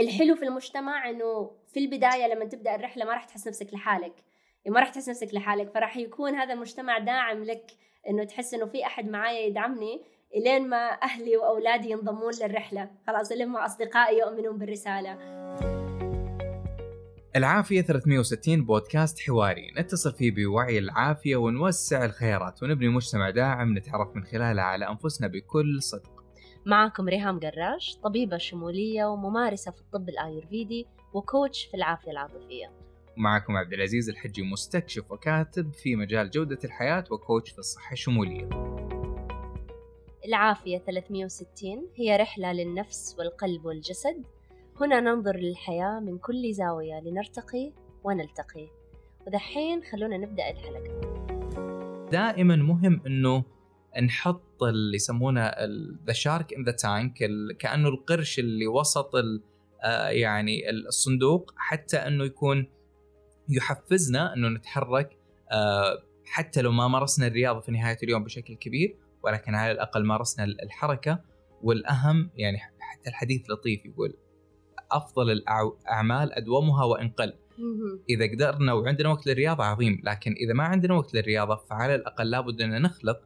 الحلو في المجتمع إنه في البداية لما تبدأ الرحلة ما راح تحس نفسك لحالك. ما راح تحس نفسك لحالك فراح يكون هذا المجتمع داعم لك إنه تحس إنه في أحد معايا يدعمني إلين ما أهلي وأولادي ينضمون للرحلة. خلاص إلين ما أصدقائي يؤمنون بالرسالة. العافية 360 بودكاست حواري. نتصل فيه بوعي العافية ونوسع الخيارات ونبني مجتمع داعم نتعرف من خلاله على أنفسنا بكل صدق. معكم ريهام قراش طبيبة شمولية وممارسة في الطب الآيurvedi وكوتش في العافية العاطفية. ومعكم عبد العزيز الحجي مستكشف وكاتب في مجال جودة الحياة وكوتش في الصحة الشمولية العافية 360 هي رحلة للنفس والقلب والجسد. هنا ننظر للحياة من كل زاوية لنرتقي ونلتقي. ودحين خلونا نبدأ الحلقة. دائما مهم إنه نحط اللي يسمونه ذا شارك ان ذا تانك كأنه القرش اللي وسط آه، يعني الصندوق حتى إنه يكون يحفزنا إنه نتحرك آه، حتى لو ما مارسنا الرياضة في نهاية اليوم بشكل كبير ولكن على الأقل مارسنا الحركة. والأهم يعني حتى الحديث لطيف يقول أفضل الاعمال أدومها وإن قل. إذا قدرنا وعندنا وقت للرياضة عظيم لكن إذا ما عندنا وقت للرياضة فعلى الأقل لابد ان نخلق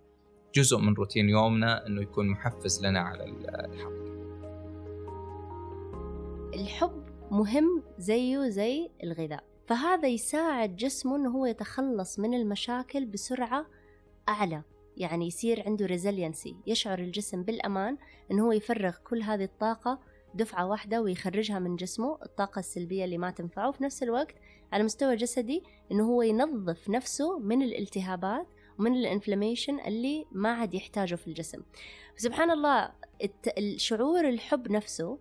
جزء من روتين يومنا إنه يكون محفز لنا على الحركه الحب. مهم زيه زي الغذاء فهذا يساعد جسمه إنه هو يتخلص من المشاكل بسرعة أعلى. يعني يصير عنده ريزيلينسي يشعر الجسم بالأمان إنه هو يفرغ كل هذه الطاقة دفعة واحدة ويخرجها من جسمه الطاقة السلبية اللي ما تنفعه. وفي نفس الوقت على مستوى جسدي إنه هو ينظف نفسه من الالتهابات ومن الانفلاميشن اللي ما عاد يحتاجه في الجسم. سبحان الله الشعور الحب نفسه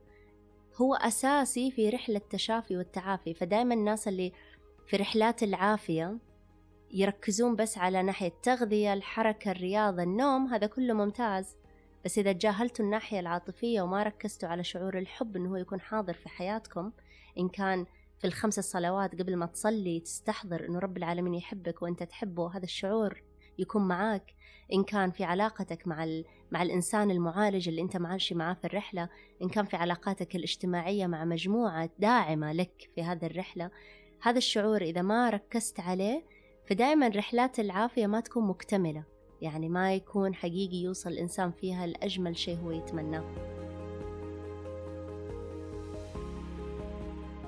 هو أساسي في رحلة التشافي والتعافي. فدائما الناس اللي في رحلات العافية يركزون بس على ناحية التغذية الحركة الرياضة النوم هذا كله ممتاز. بس إذا تجاهلتوا الناحية العاطفية وما ركزتوا على شعور الحب إنه هو يكون حاضر في حياتكم إن كان في الخمس الصلوات قبل ما تصلي تستحضر إنه رب العالمين يحبك وأنت تحبه هذا الشعور يكون معاك إن كان في علاقتك مع ال... مع الإنسان المعالج اللي أنت معاشي معاه في الرحلة إن كان في علاقاتك الاجتماعية مع مجموعة داعمة لك في هذه الرحلة هذا الشعور إذا ما ركزت عليه فدائما رحلات العافية ما تكون مكتملة. يعني ما يكون حقيقي يوصل الإنسان فيها لأجمل شيء هو يتمناه.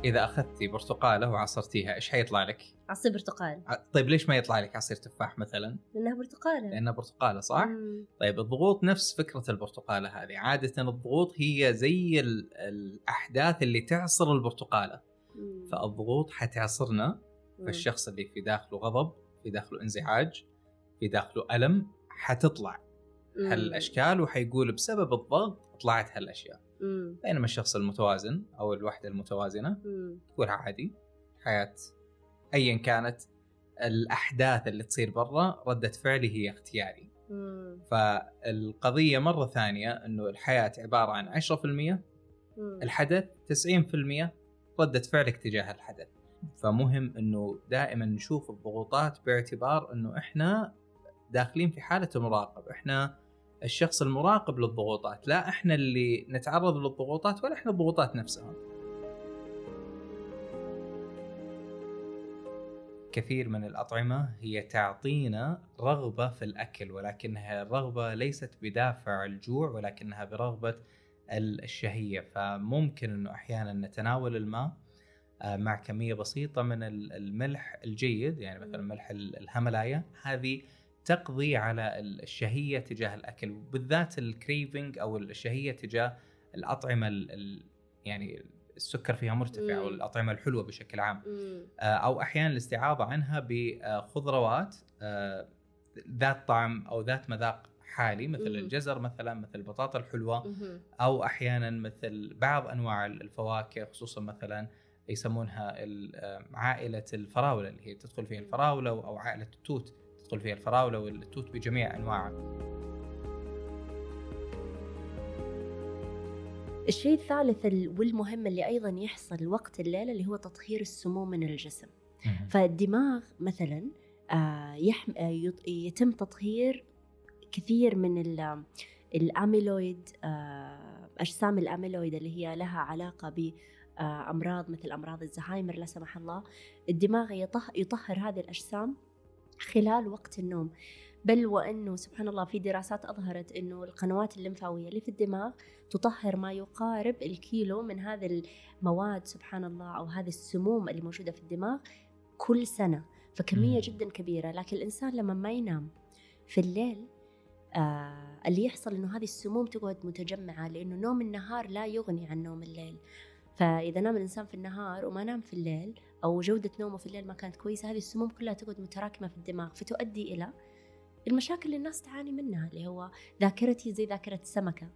إذا أخذتي برتقالة وعصرتيها إيش حيطلع لك؟ عصير برتقال طيب ليش ما يطلع لك عصير تفاح مثلا؟ لأنها برتقالة لأنها برتقالة صح؟ مم. طيب الضغوط نفس فكرة البرتقالة هذه، عادة الضغوط هي زي الأحداث اللي تعصر البرتقالة. مم. فالضغوط حتعصرنا فالشخص اللي في داخله غضب، في داخله انزعاج، في داخله ألم حتطلع هالأشكال وحيقول بسبب الضغط طلعت هالأشياء. بينما الشخص المتوازن أو الوحدة المتوازنة تقول عادي حياة ايا كانت الأحداث اللي تصير برا ردة فعلي هي اختياري مم. فالقضية مرة ثانية إنه الحياة عبارة عن 10% مم. الحدث 90% ردة فعلك تجاه الحدث فمهم إنه دائما نشوف الضغوطات باعتبار إنه إحنا داخلين في حالة مراقب إحنا الشخص المراقب للضغوطات لا إحنا اللي نتعرض للضغوطات ولا إحنا الضغوطات نفسها. كثير من الأطعمة هي تعطينا رغبة في الأكل ولكنها الرغبة ليست بدافع الجوع ولكنها برغبة الشهية. فممكن أنه أحيانا نتناول الماء آه، مع كمية بسيطة من الملح الجيد يعني مثلا ملح الهملايا هذه تقضي على الشهية تجاه الأكل وبالذات الكريفنج أو الشهية تجاه الأطعمة ال يعني السكر فيها مرتفع أو الاطعمه الحلوة بشكل عام. آه، أو أحيانا الاستعاضه عنها بخضروات آه، ذات طعم أو ذات مذاق حالي مثل الجزر مثلا مثل البطاطا الحلوة أو أحيانا مثل بعض أنواع الفواكه خصوصا مثلا يسمونها آه، عائلة الفراولة اللي هي تدخل فيها الفراولة أو عائلة التوت. تدخل فيها الفراولة والتوت بجميع أنواعها. الشيء الثالث والمهم اللي أيضا يحصل وقت الليل اللي هو تطهير السموم من الجسم. فالدماغ مثلا آه، آه، يتم تطهير كثير من الأميلويد أجسام الأميلويد اللي هي لها علاقة بأمراض مثل أمراض الزهايمر لا سمح الله. الدماغ يطهر هذه الأجسام خلال وقت النوم. بل وأنه سبحان الله في دراسات أظهرت أنه القنوات الليمفاوية اللي في الدماغ تطهر ما يقارب الكيلو من هذه المواد سبحان الله أو هذه السموم اللي موجودة في الدماغ كل سنة. فكمية جدا كبيرة. لكن الإنسان لما ما ينام في الليل آه اللي يحصل إنه هذه السموم تقعد متجمعة لإنه نوم النهار لا يغني عن نوم الليل. فإذا نام الإنسان في النهار وما نام في الليل أو جودة نومه في الليل ما كانت كويسة هذه السموم كلها تقعد متراكمة في الدماغ فتؤدي إلى المشاكل اللي الناس تعاني منها اللي هو ذاكرتي زي ذاكرة السمكة.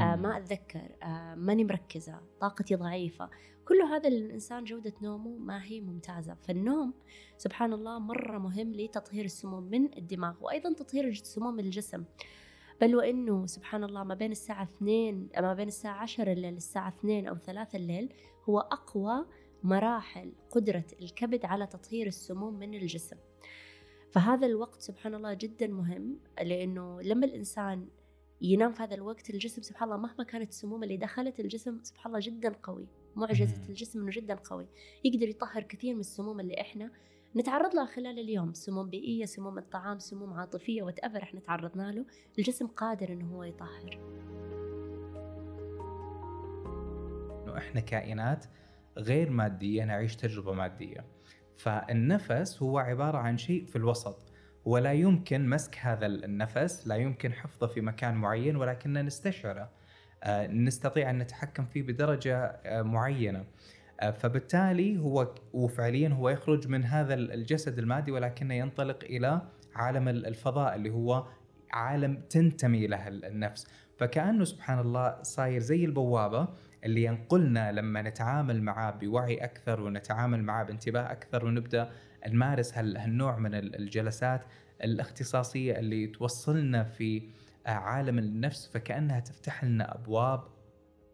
آه ما أتذكر آه ماني مركزة طاقتي ضعيفة. كل هذا الإنسان جودة نومه ما هي ممتازة. فالنوم سبحان الله مرة مهم لتطهير السموم من الدماغ وأيضا تطهير السموم من الجسم. بل وإنه سبحان الله ما بين الساعة 2 ما بين الساعة 10 الليل للساعة 2 أو 3 الليل هو أقوى مراحل قدرة الكبد على تطهير السموم من الجسم. فهذا الوقت سبحان الله جدا مهم لأنه لما الإنسان ينام في هذا الوقت الجسم سبحان الله مهما كانت السموم اللي دخلت الجسم سبحان الله جدا قوي معجزة الجسم إنه جدا قوي. يقدر يطهر كثير من السموم اللي إحنا نتعرض لها خلال اليوم. سموم بيئية سموم الطعام سموم عاطفية وتأفر إحنا تعرضنا له الجسم قادر إنه هو يطهر. إحنا كائنات غير مادية نعيش تجربة مادية. فالنفس هو عبارة عن شيء في الوسط ولا يمكن مسك هذا النفس لا يمكن حفظه في مكان معين ولكننا نستشعره. آه، نستطيع أن نتحكم فيه بدرجة آه، معينة. آه، فبالتالي هو وفعليا هو يخرج من هذا الجسد المادي ولكنه ينطلق إلى عالم الفضاء اللي هو عالم تنتمي له النفس. فكأنه سبحان الله صاير زي البوابة اللي ينقلنا لما نتعامل معاه بوعي أكثر ونتعامل معاه بانتباه أكثر ونبدأ نمارس هالنوع من الجلسات الاختصاصية اللي توصلنا في عالم النفس فكأنها تفتح لنا أبواب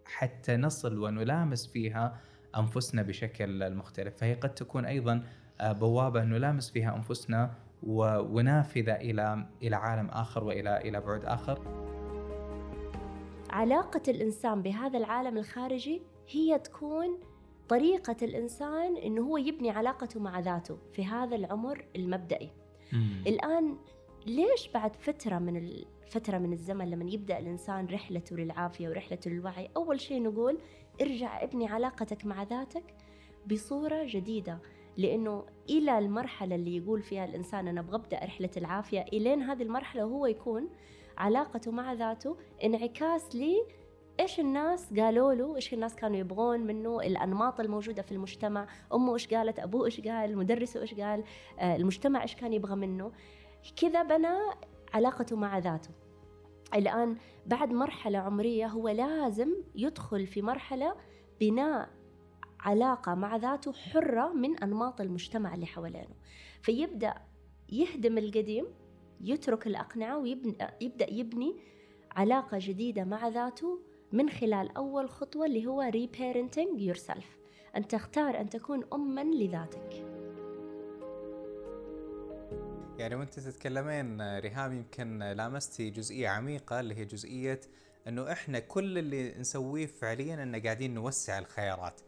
حتى نصل ونلامس فيها أنفسنا بشكل مختلف فهي قد تكون أيضا بوابة نلامس فيها أنفسنا ونافذة إلى إلى عالم آخر والى إلى بعد آخر. علاقة الإنسان بهذا العالم الخارجي هي تكون طريقة الإنسان إنه هو يبني علاقته مع ذاته في هذا العمر المبدئي مم. الآن ليش بعد فترة من الفترة من الزمن لما يبدأ الإنسان رحلته للعافية ورحلته للوعي أول شيء نقول ارجع ابني علاقتك مع ذاتك بصورة جديدة. لأنه إلى المرحلة اللي يقول فيها الإنسان أنا أبغى أبدأ رحلة العافية إلين هذه المرحلة هو يكون علاقته مع ذاته انعكاس لي إيش الناس قالوا له إيش الناس كانوا يبغون منه الأنماط الموجودة في المجتمع أمه إيش قالت أبوه إيش قال مدرسه إيش قال آه، المجتمع إيش كان يبغى منه. كذا بنى علاقته مع ذاته. الآن بعد مرحلة عمرية هو لازم يدخل في مرحلة بناء علاقة مع ذاته حرة من أنماط المجتمع اللي حوالينه. فيبدأ يهدم القديم يترك الأقنعة ويبدأ يبني علاقة جديدة مع ذاته من خلال أول خطوة اللي هو reparenting yourself. أن تختار أن تكون أما لذاتك. يعني وانت تتكلمين ريهام يمكن لامستي جزئية عميقة اللي هي جزئية إنه إحنا كل اللي نسويه فعليا ان قاعدين نوسع الخيارات.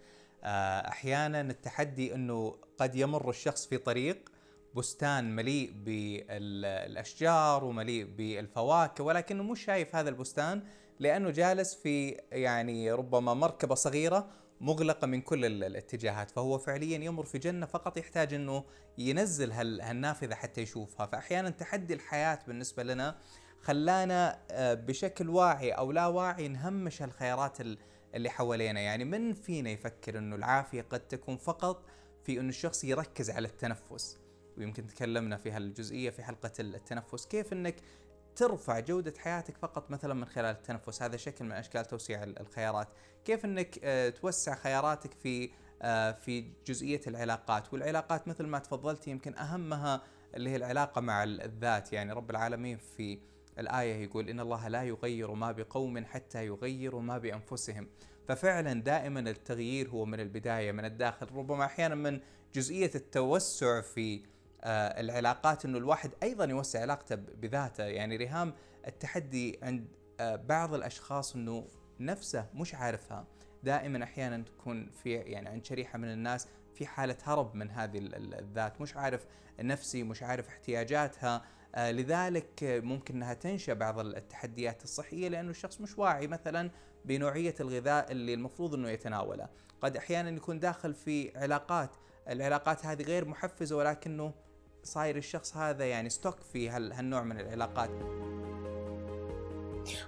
آه، أحيانا التحدي إنه قد يمر الشخص في طريق بستان مليء بالأشجار ومليء بالفواكه ولكنه مش شايف هذا البستان لأنه جالس في يعني ربما مركبة صغيرة مغلقة من كل الاتجاهات فهو فعليا يمر في جنة فقط يحتاج إنه ينزل هالنافذة حتى يشوفها. فاحيانا تحدي الحياة بالنسبة لنا خلانا آه، بشكل واعي أو لا واعي نهمش الخيارات اللي حوالينا. يعني من فينا يفكر إنه العافية قد تكون فقط في إنه الشخص يركز على التنفس؟ ويمكن تكلمنا في هالجزئية في حلقة التنفس. كيف إنك ترفع جودة حياتك فقط مثلا من خلال التنفس هذا شكل من أشكال توسيع الخيارات. كيف أنك آه، توسع خياراتك في آه، في جزئية العلاقات؟ والعلاقات مثل ما تفضلت يمكن أهمها اللي هي العلاقة مع الذات. يعني رب العالمين في الآية يقول إن الله لا يغير ما بقوم حتى يغيروا ما بأنفسهم. ففعلا دائما التغيير هو من البداية من الداخل. ربما أحيانا من جزئية التوسع في العلاقات إنه الواحد أيضا يوسع علاقته بذاته. يعني ريهام التحدي عند آه، بعض الأشخاص إنه نفسه مش عارفها. دائما أحيانا تكون في يعني عند شريحة من الناس في حالة هرب من هذه الذات. مش عارف نفسي مش عارف احتياجاتها. آه لذلك ممكن إنها تنشأ بعض التحديات الصحية لأنه الشخص مش واعي مثلا بنوعية الغذاء اللي المفروض إنه يتناوله. قد أحيانا يكون داخل في علاقات العلاقات هذه غير محفزة ولكنه صاير الشخص هذا يعني ستوك في هالنوع من العلاقات.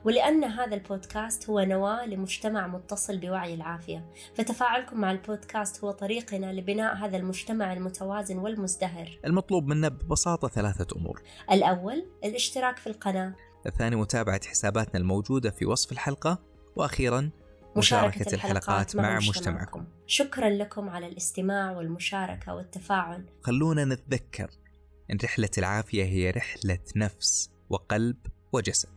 ولأن هذا البودكاست هو نواة لمجتمع متصل بوعي العافية. فتفاعلكم مع البودكاست هو طريقنا لبناء هذا المجتمع المتوازن والمزدهر. المطلوب منا ببساطة ثلاثة أمور. الأول الاشتراك في القناة. الثاني متابعة حساباتنا الموجودة في وصف الحلقة. وأخيرا مشاركة, مشاركة الحلقات مع, مع مجتمعكم. شكرا لكم على الاستماع والمشاركة والتفاعل. خلونا نتذكر أن رحلة العافية هي رحلة نفس وقلب وجسد.